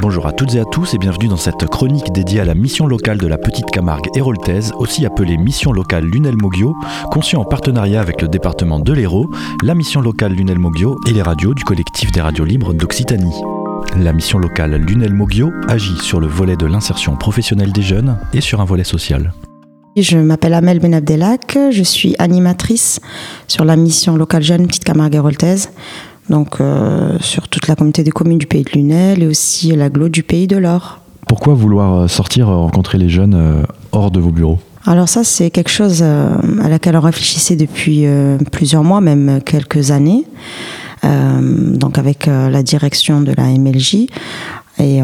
Bonjour à toutes et à tous et bienvenue dans cette chronique dédiée à la mission locale de la Petite Camargue héroltaise, aussi appelée Mission locale Lunel Moggio, conçue en partenariat avec le département de l'Hérault, la mission locale Lunel Moggio et les radios du collectif des radios libres d'Occitanie. La mission locale Lunel Moggio agit sur le volet de l'insertion professionnelle des jeunes et sur un volet social. Je m'appelle Amel Benabdelak, je suis animatrice sur la mission locale jeune Petite Camargue héroltaise donc euh, sur toute la communauté des communes du pays de Lunel et aussi l'aglo du pays de l'Or. Pourquoi vouloir euh, sortir euh, rencontrer les jeunes hors de vos bureaux? Alors ça, c'est quelque chose à laquelle on réfléchissait depuis plusieurs mois, même quelques années, donc avec la direction de la MLJ. Et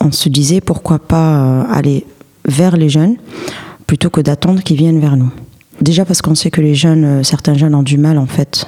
on se disait pourquoi pas aller vers les jeunes plutôt que d'attendre qu'ils viennent vers nous. Déjà parce qu'on sait que les jeunes, certains jeunes ont du mal en fait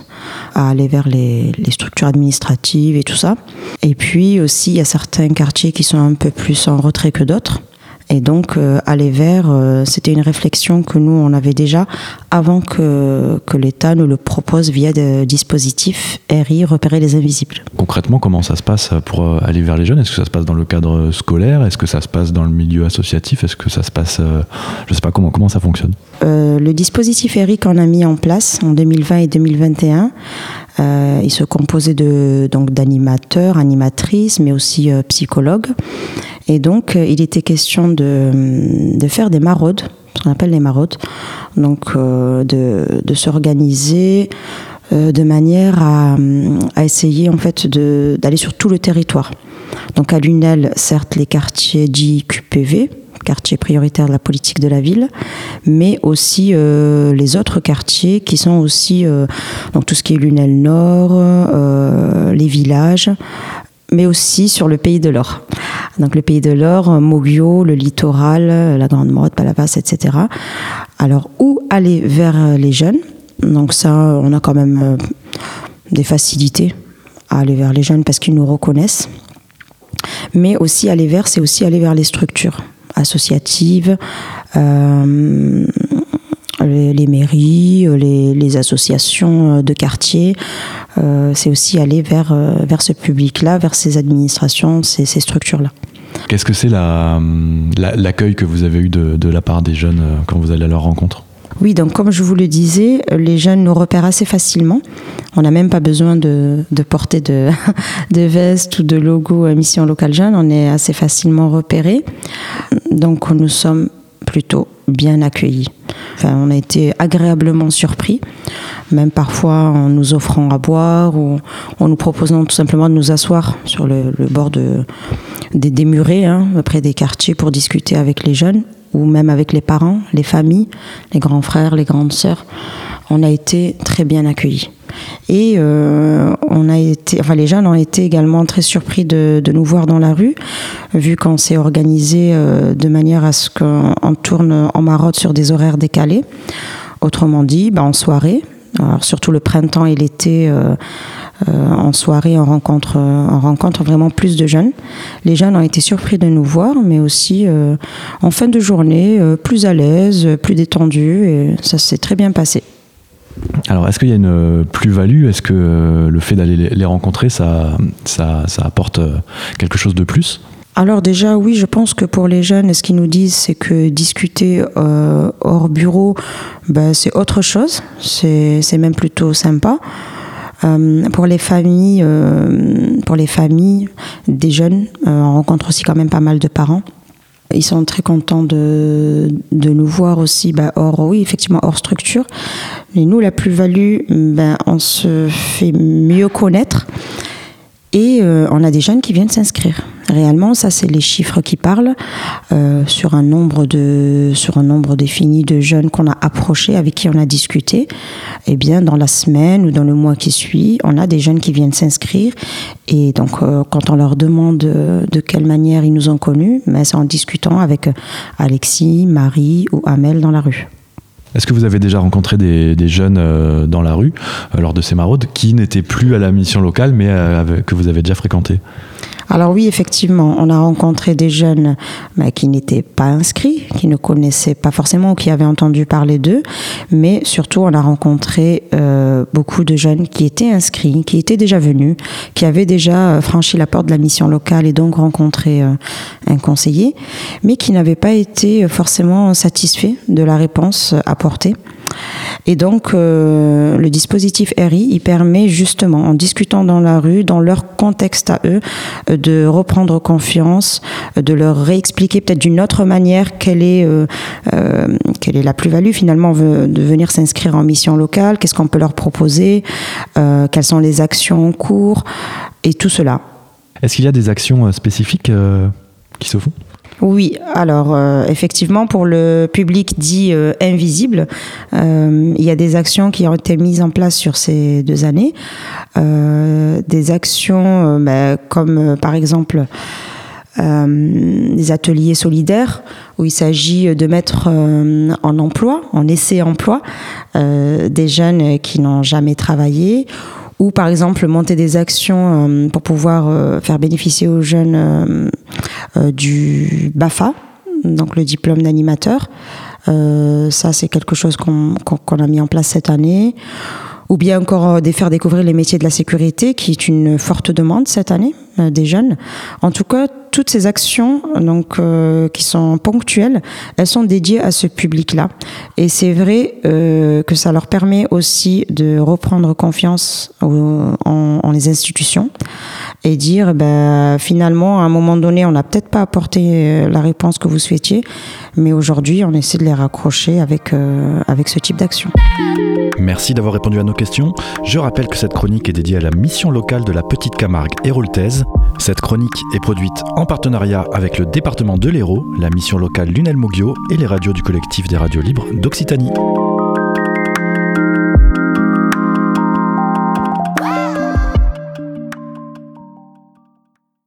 à aller vers les, structures administratives et tout ça. Et puis aussi, il y a certains quartiers qui sont un peu plus en retrait que d'autres. Et donc, euh, aller vers, euh, c'était une réflexion que nous, on avait déjà avant que, que l'État nous le propose via des dispositifs RI, repérer les invisibles. Concrètement, comment ça se passe pour euh, aller vers les jeunes? Est-ce que ça se passe dans le cadre scolaire? Est-ce que ça se passe dans le milieu associatif? Est-ce que ça se passe, je ne sais pas comment, comment ça fonctionne? Le dispositif RI qu'on a mis en place en 2020 et 2021, il se composait de, donc d'animateurs, animatrices, mais aussi psychologues. Et donc, euh, il était question de, faire des maraudes, ce qu'on appelle les maraudes, donc euh, de, de s'organiser euh, de manière à, essayer en fait d'aller sur tout le territoire. Donc à Lunel, certes, les quartiers dits QPV, quartier prioritaire de la politique de la ville, mais aussi les autres quartiers qui sont aussi donc tout ce qui est Lunel Nord, les villages, mais aussi sur le pays de l'or. Donc le pays de l'or, Moggio, le littoral, la Grande Motte, Palavas, etc. Alors où aller vers les jeunes? Donc ça, on a quand même euh, des facilités à aller vers les jeunes parce qu'ils nous reconnaissent. Mais aussi aller vers, c'est aussi aller vers les structures associatives, euh, les, mairies, les, les, associations de quartier. Euh, c'est aussi aller vers, euh, vers ce public-là, vers ces administrations, ces, ces structures-là. Qu'est-ce que c'est l'accueil la, que vous avez eu de, de, la part des jeunes euh, quand vous allez à leur rencontre? Oui, donc comme je vous le disais, les jeunes nous repèrent assez facilement. On n'a même pas besoin de, de porter de, de, veste ou de logo Mission Locale Jeune. On est assez facilement repérés. Donc nous sommes plutôt bien accueillis. Enfin, on a été agréablement surpris, même parfois en nous offrant à boire ou en nous proposant tout simplement de nous asseoir sur le, bord de, des, des murets, hein, près des quartiers, pour discuter avec les jeunes ou même avec les parents, les familles, les grands frères, les grandes sœurs. On a été très bien accueillis. Et euh, on a été, enfin, les jeunes ont été également très surpris de, nous voir dans la rue, vu qu'on s'est organisé euh, de manière à ce qu'on tourne en marotte sur des horaires décalés. Autrement dit, bah, en soirée, surtout le printemps et l'été. Euh, en soirée, on rencontre, on rencontre vraiment plus de jeunes. Les jeunes ont été surpris de nous voir, mais aussi euh, en fin de journée, euh, plus à l'aise, plus détendus, et ça s'est très bien passé. Alors, est-ce qu'il y a une plus-value? Est-ce que le fait d'aller les rencontrer, ça, ça, ça apporte quelque chose de plus? Alors déjà oui, je pense que pour les jeunes, ce qu'ils nous disent, c'est que discuter euh, hors bureau, ben, c'est autre chose, c'est même plutôt sympa. Euh, pour les familles, euh, pour les familles des jeunes, euh, on rencontre aussi quand même pas mal de parents. Ils sont très contents de, nous voir aussi bah, hors, oui, effectivement, hors structure. Mais nous, la plus-value, ben, on se fait mieux connaître et on a des jeunes qui viennent s'inscrire. Réellement, ça, c'est les chiffres qui parlent euh, sur un nombre de sur un nombre défini de jeunes qu'on a approchés, avec qui on a discuté. Eh bien, dans la semaine ou dans le mois qui suit, on a des jeunes qui viennent s'inscrire. Et donc, euh, quand on leur demande de quelle manière ils nous ont connus, ben, c'est en discutant avec Alexis, Marie ou Amel dans la rue. Est-ce que vous avez déjà rencontré des, jeunes euh, dans la rue euh, lors de ces maraudes qui n'étaient plus à la mission locale mais euh, que vous avez déjà fréquenté Alors oui, effectivement, on a rencontré des jeunes bah, qui n'étaient pas inscrits, qui ne connaissaient pas forcément ou qui avaient entendu parler d'eux, mais surtout on a rencontré euh, beaucoup de jeunes qui étaient inscrits, qui étaient déjà venus, qui avaient déjà euh, franchi la porte de la mission locale et donc rencontré euh, un conseiller, mais qui n'avaient pas été forcément satisfaits de la réponse apportée. Et donc, euh, le dispositif RI, il permet justement, en discutant dans la rue, dans leur contexte à eux, euh, de reprendre confiance, euh, de leur réexpliquer peut-être d'une autre manière quelle est, quelle est la plus-value finalement de venir s'inscrire en mission locale, qu'est-ce qu'on peut leur proposer, quelles sont les actions en cours, et tout cela. Est-ce qu'il y a des actions spécifiques qui se font? Oui, alors euh, effectivement, pour le public dit euh, invisible, euh, il y a des actions qui ont été mises en place sur ces deux années. des actions bah, comme par exemple des ateliers solidaires où il s'agit de mettre en emploi, en essai-emploi, des jeunes qui n'ont jamais travaillé ou par exemple monter des actions euh, pour pouvoir euh, faire bénéficier aux jeunes euh, du BAFA, donc le diplôme d'animateur. ça, c'est quelque chose qu'on a mis en place cette année ou bien encore faire découvrir les métiers de la sécurité, qui est une forte demande cette année des jeunes. En tout cas, toutes ces actions donc euh, qui sont ponctuelles, elles sont dédiées à ce public-là. Et c'est vrai euh, que ça leur permet aussi de reprendre confiance en, en, les institutions et dire ben, finalement à un moment donné on n'a peut-être pas apporté euh, la réponse que vous souhaitiez, mais aujourd'hui on essaie de les raccrocher avec, avec ce type d'action. Merci d'avoir répondu à nos questions. Je rappelle que cette chronique est dédiée à la mission locale de la Petite Camargue héroltaise. Cette chronique est produite en partenariat avec le département de l'Hérault, la mission locale Lunel Mogio et les radios du collectif des radios libres d'Occitanie.